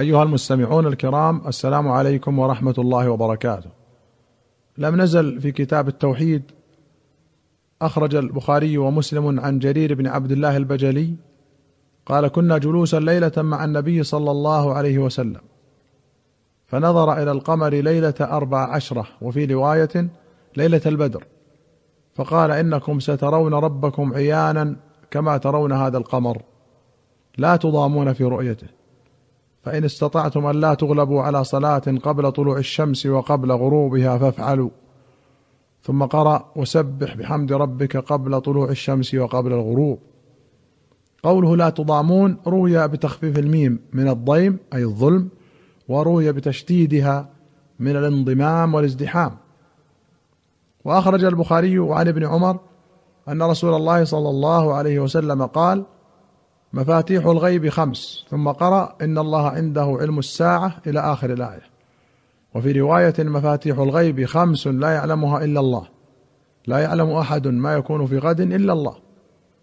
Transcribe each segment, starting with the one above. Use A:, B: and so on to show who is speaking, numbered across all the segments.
A: أيها المستمعون الكرام السلام عليكم ورحمة الله وبركاته. لم نزل في كتاب التوحيد أخرج البخاري ومسلم عن جرير بن عبد الله البجلي قال كنا جلوسا ليلة مع النبي صلى الله عليه وسلم فنظر إلى القمر ليلة أربع عشرة وفي رواية ليلة البدر فقال إنكم سترون ربكم عيانا كما ترون هذا القمر لا تضامون في رؤيته فإن استطعتم أن لا تغلبوا على صلاة قبل طلوع الشمس وقبل غروبها فافعلوا. ثم قرأ وسبح بحمد ربك قبل طلوع الشمس وقبل الغروب. قوله لا تضامون روي بتخفيف الميم من الضيم أي الظلم وروي بتشديدها من الانضمام والازدحام. وأخرج البخاري عن ابن عمر أن رسول الله صلى الله عليه وسلم قال مفاتيح الغيب خمس. ثم قرأ إن الله عنده علم الساعة إلى آخر الآية. وفي رواية مفاتيح الغيب خمس لا يعلمها إلا الله. لا يعلم أحد ما يكون في غد إلا الله.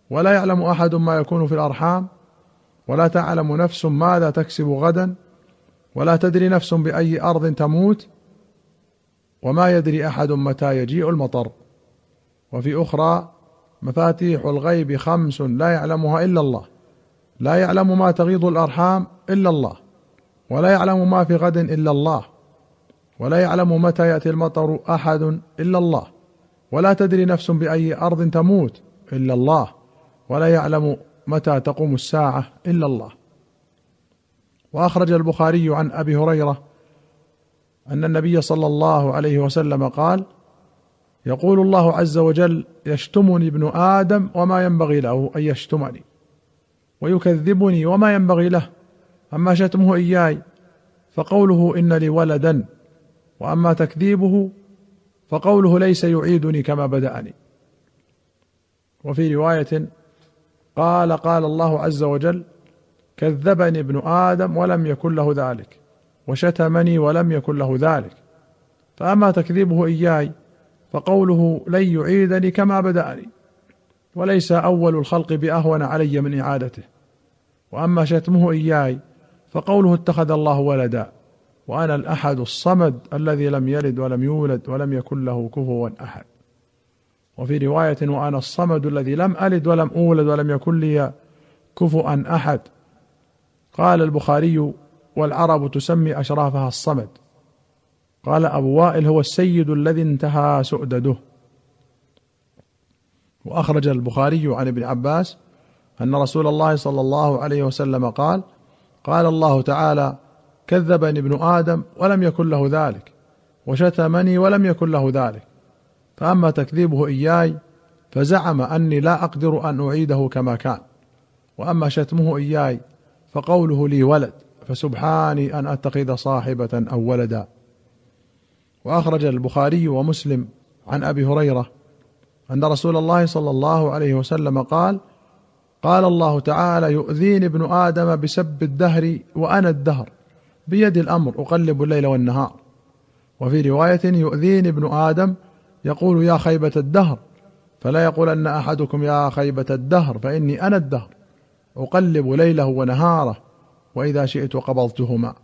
A: ولا يعلم أحد ما يكون في الأرحام. ولا تعلم نفس ماذا تكسب غدا. ولا تدري نفس بأي أرض تموت. وما يدري أحد متى يجيء المطر. وفي أخرى مفاتيح الغيب خمس لا يعلمها إلا الله. لا يعلم ما تغيض الأرحام إلا الله ولا يعلم ما في غد إلا الله ولا يعلم متى يأتي المطر أحد إلا الله ولا تدري نفس بأي أرض تموت إلا الله ولا يعلم متى تقوم الساعة إلا الله. وأخرج البخاري عن أبي هريرة أن النبي صلى الله عليه وسلم قال يقول الله عز وجل يشتمني ابن آدم وما ينبغي له أن يشتمني. ويكذبني وما ينبغي له. أما شتمه إياي فقوله إن لي ولدا وأما تكذيبه فقوله ليس يعيدني كما بدأني. وفي رواية قال قال الله عز وجل كذبني ابن آدم ولم يكن له ذلك وشتمني ولم يكن له ذلك. فأما تكذيبه إياي فقوله لن يعيدني كما بدأني. وليس أول الخلق بأهون علي من إعادته. وأما شتمه إياي فقوله اتخذ الله ولدا وأنا الأحد الصمد الذي لم يلد ولم يولد ولم يكن له كفوا أحد. وفي رواية وأنا الصمد الذي لم ألد ولم أولد ولم يكن لي كفوا أحد. قال البخاري والعرب تسمي أشرافها الصمد. قال أبو وائل هو السيد الذي انتهى سؤدده. وأخرج البخاري عن ابن عباس أن رسول الله صلى الله عليه وسلم قال قال الله تعالى كذبني ابن آدم ولم يكن له ذلك وشتمني ولم يكن له ذلك فأما تكذيبه إياي فزعم أني لا أقدر أن أعيده كما كان وأما شتمه إياي فقوله لي ولد فسبحاني أن أتخذ صاحبة أو ولدا. وأخرج البخاري ومسلم عن أبي هريرة أن رسول الله صلى الله عليه وسلم قال قال الله تعالى يؤذيني ابن آدم بسب الدهر وأنا الدهر بيد الأمر أقلب الليل والنهار. وفي رواية يؤذيني ابن آدم يقول يا خيبة الدهر فلا يقولن أحدكم يا خيبة الدهر فإني أنا الدهر أقلب ليله ونهاره وإذا شئت قبضتهما.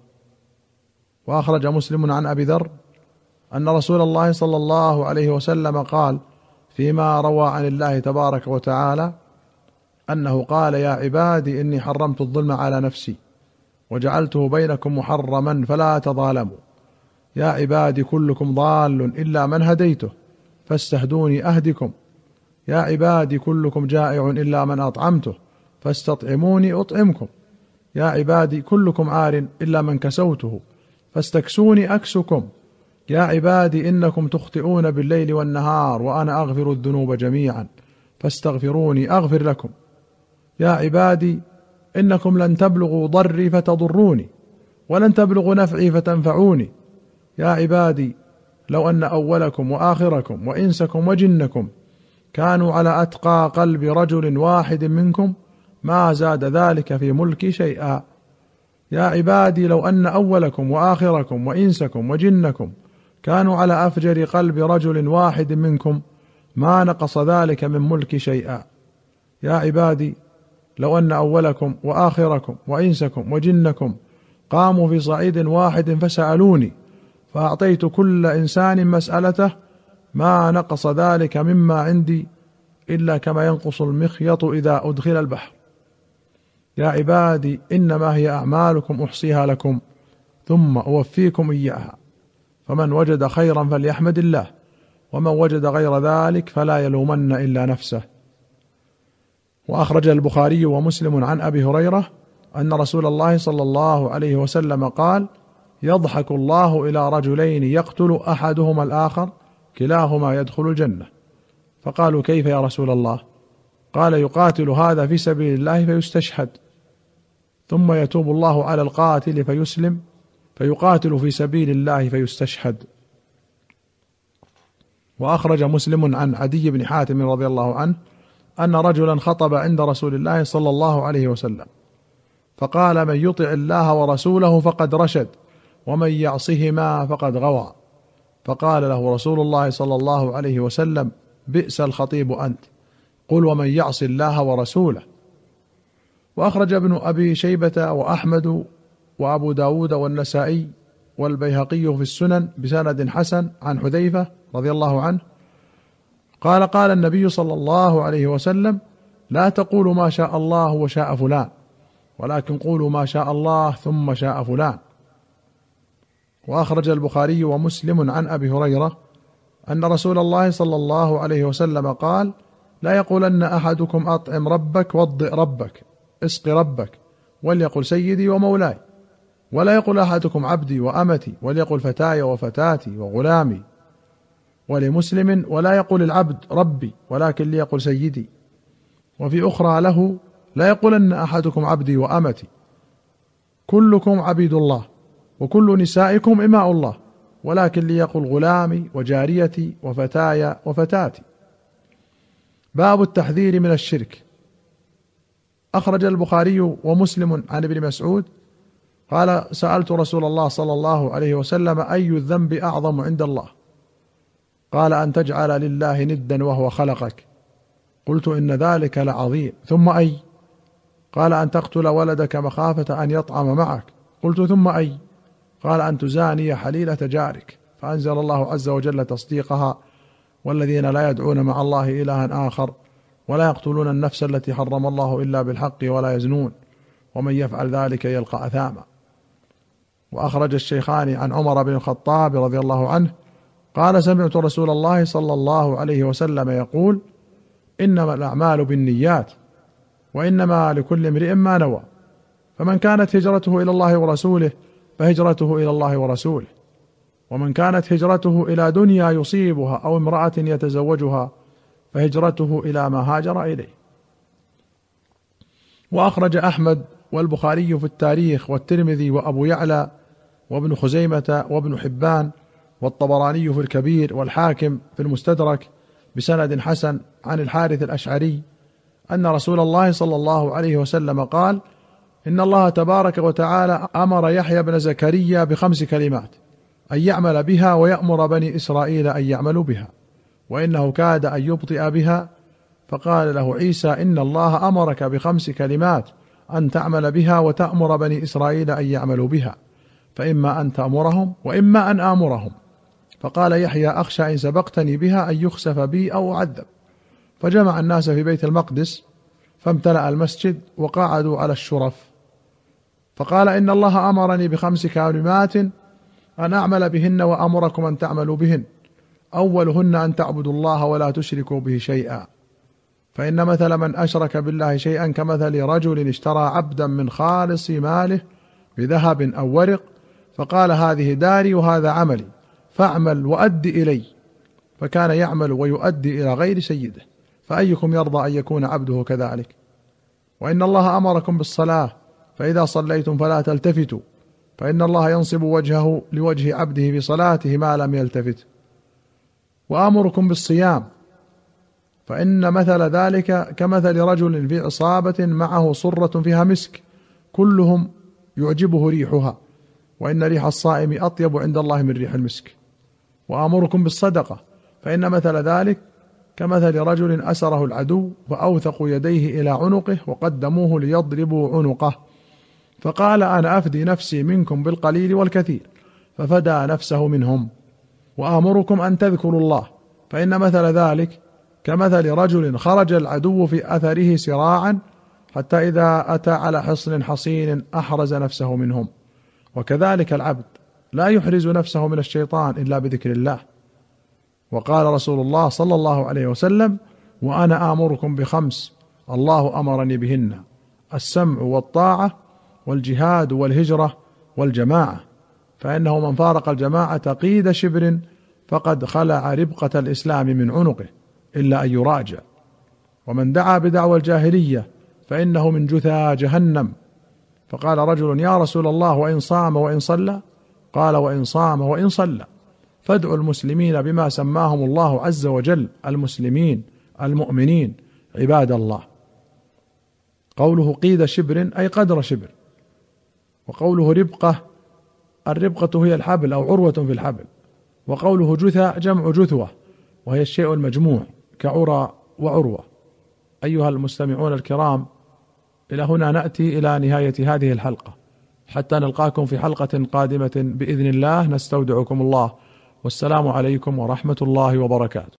A: وأخرج مسلم عن أبي ذر أن رسول الله صلى الله عليه وسلم قال فيما روى عن الله تبارك وتعالى أنه قال يا عبادي إني حرمت الظلم على نفسي وجعلته بينكم محرما فلا تظالموا. يا عبادي كلكم ضال إلا من هديته فاستهدوني أهدكم. يا عبادي كلكم جائع إلا من أطعمته فاستطعموني أطعمكم. يا عبادي كلكم عار إلا من كسوته فاستكسوني أكسكم. يا عبادي إنكم تخطئون بالليل والنهار وأنا أغفر الذنوب جميعا فاستغفروني أغفر لكم. يا عبادي إنكم لن تبلغوا ضري فتضروني ولن تبلغوا نفعي فتنفعوني. يا عبادي لو أن أولكم وآخركم وإنسكم وجنكم كانوا على أتقى قلب رجل واحد منكم ما زاد ذلك في ملكي شيئا. يا عبادي لو أن أولكم وآخركم وإنسكم وجنكم كانوا على أفجر قلب رجل واحد منكم ما نقص ذلك من ملكي شيئا. يا عبادي لو أن أولكم وآخركم وإنسكم وجنكم قاموا في صعيد واحد فسألوني فأعطيت كل إنسان مسألته ما نقص ذلك مما عندي إلا كما ينقص المخيط إذا أدخل البحر. يا عبادي إنما هي أعمالكم أحصيها لكم ثم أوفيكم إياها. فمن وجد خيرا فليحمد الله ومن وجد غير ذلك فلا يلومن إلا نفسه. وأخرج البخاري ومسلم عن أبي هريرة أن رسول الله صلى الله عليه وسلم قال يضحك الله إلى رجلين يقتل أحدهما الآخر كلاهما يدخل الجنة. فقالوا كيف يا رسول الله؟ قال يقاتل هذا في سبيل الله فيستشهد ثم يتوب الله على القاتل فيسلم. فيقاتل في سبيل الله فيستشهد. وأخرج مسلم عن عدي بن حاتم رضي الله عنه أن رجلا خطب عند رسول الله صلى الله عليه وسلم فقال من يطع الله ورسوله فقد رشد ومن يعصهما فقد غوى. فقال له رسول الله صلى الله عليه وسلم بئس الخطيب أنت قل ومن يعص الله ورسوله. وأخرج ابن أبي شيبة وأحمد وأبو داود والنسائي والبيهقي في السنن بسند حسن عن حذيفة رضي الله عنه. قال قال النبي صلى الله عليه وسلم لا تقولوا ما شاء الله وشاء فلان ولكن قولوا ما شاء الله ثم شاء فلان. وأخرج البخاري ومسلم عن أبي هريرة أن رسول الله صلى الله عليه وسلم قال لا يقولن أحدكم أطعم ربك وضئ ربك اسق ربك وليقل سيدي ومولاي. ولا يقل أحدكم عبدي وأمتي وليقل فتاي وفتاتي وغلامي ولمسلم ولا يقول العبد ربي ولكن ليقل سيدي. وفي أخرى له لا يقولن أحدكم عبدي وأمتي. كلكم عبيد الله وكل نسائكم إماء الله ولكن ليقل غلامي وجاريتي وفتاي وفتاتي. باب التحذير من الشرك. أخرج البخاري ومسلم عن ابن مسعود قال سألت رسول الله صلى الله عليه وسلم أي الذنب أعظم عند الله؟ قال أن تجعل لله ندا وهو خلقك. قلت إن ذلك لعظيم. ثم أي؟ قال أن تقتل ولدك مخافة أن يطعم معك. قلت ثم أي؟ قال أن تزاني حليلة جارك. فأنزل الله عز وجل تصديقها والذين لا يدعون مع الله إلها آخر ولا يقتلون النفس التي حرم الله إلا بالحق ولا يزنون ومن يفعل ذلك يلقى أثاما. وأخرج الشيخان عن عمر بن الخطاب رضي الله عنه قال سمعت رسول الله صلى الله عليه وسلم يقول إنما الأعمال بالنيات وإنما لكل امرئ ما نوى فمن كانت هجرته إلى الله ورسوله فهجرته إلى الله ورسوله ومن كانت هجرته إلى دنيا يصيبها أو امرأة يتزوجها فهجرته إلى ما هاجر إليه. وأخرج أحمد والبخاري في التاريخ والترمذي وأبو يعلى وابن خزيمة وابن حبان والطبراني في الكبير والحاكم في المستدرك بسند حسن عن الحارث الأشعري أن رسول الله صلى الله عليه وسلم قال إن الله تبارك وتعالى أمر يحيى بن زكريا بخمس كلمات أن يعمل بها ويأمر بني إسرائيل أن يعملوا بها وإنه كاد أن يبطئ بها فقال له عيسى إن الله أمرك بخمس كلمات أن تعمل بها وتأمر بني إسرائيل أن يعملوا بها فإما أن تأمرهم وإما أن آمرهم. فقال يحيى أخشى إن سبقتني بها أن يخسف بي أو أعذب. فجمع الناس في بيت المقدس فامتلأ المسجد وقعدوا على الشرف. فقال إن الله أمرني بخمس كلمات أن أعمل بهن وأمركم أن تعملوا بهن. أولهن أن تعبدوا الله ولا تشركوا به شيئا. فإن مثل من أشرك بالله شيئا كمثل رجل اشترى عبدا من خالص ماله بذهب أو ورق فقال هذه داري وهذا عملي فاعمل وأد إلي. فكان يعمل ويؤدي إلى غير سيده فأيكم يرضى أن يكون عبده كذلك؟ وإن الله أمركم بالصلاة فإذا صليتم فلا تلتفتوا فإن الله ينصب وجهه لوجه عبده في صلاته ما لم يلتفت. وآمركم بالصيام فإن مثل ذلك كمثل رجل في عصابة معه صرة فيها مسك كلهم يعجبه ريحها وإن ريح الصائم أطيب عند الله من ريح المسك. وأمركم بالصدقة فإن مثل ذلك كمثل رجل أسره العدو فاوثقوا يديه إلى عنقه وقدموه ليضربوا عنقه. فقال أنا أفدي نفسي منكم بالقليل والكثير ففدى نفسه منهم. وأمركم أن تذكروا الله فإن مثل ذلك كمثل رجل خرج العدو في أثره سراعا حتى إذا أتى على حصن حصين أحرز نفسه منهم. وكذلك العبد لا يحرز نفسه من الشيطان إلا بذكر الله. وقال رسول الله صلى الله عليه وسلم وأنا آمركم بخمس الله أمرني بهن السمع والطاعة والجهاد والهجرة والجماعة. فإنه من فارق الجماعة قيد شبر فقد خلع ربقة الإسلام من عنقه. إلا أن يراجع. ومن دعا بدعوى الجاهلية فإنه من جثى جهنم. فقال رجل يا رسول الله وإن صام وإن صلى؟ قال وإن صام وإن صلى. فادعوا المسلمين بما سماهم الله عز وجل المسلمين المؤمنين عباد الله. قوله قيد شبر أي قدر شبر. وقوله ربقة الربقة هي الحبل أو عروة في الحبل. وقوله جثى جمع جثوة وهي الشيء المجموع. كعرى وعروة. أيها المستمعون الكرام إلى هنا نأتي إلى نهاية هذه الحلقة. حتى نلقاكم في حلقة قادمة بإذن الله نستودعكم الله. والسلام عليكم ورحمة الله وبركاته.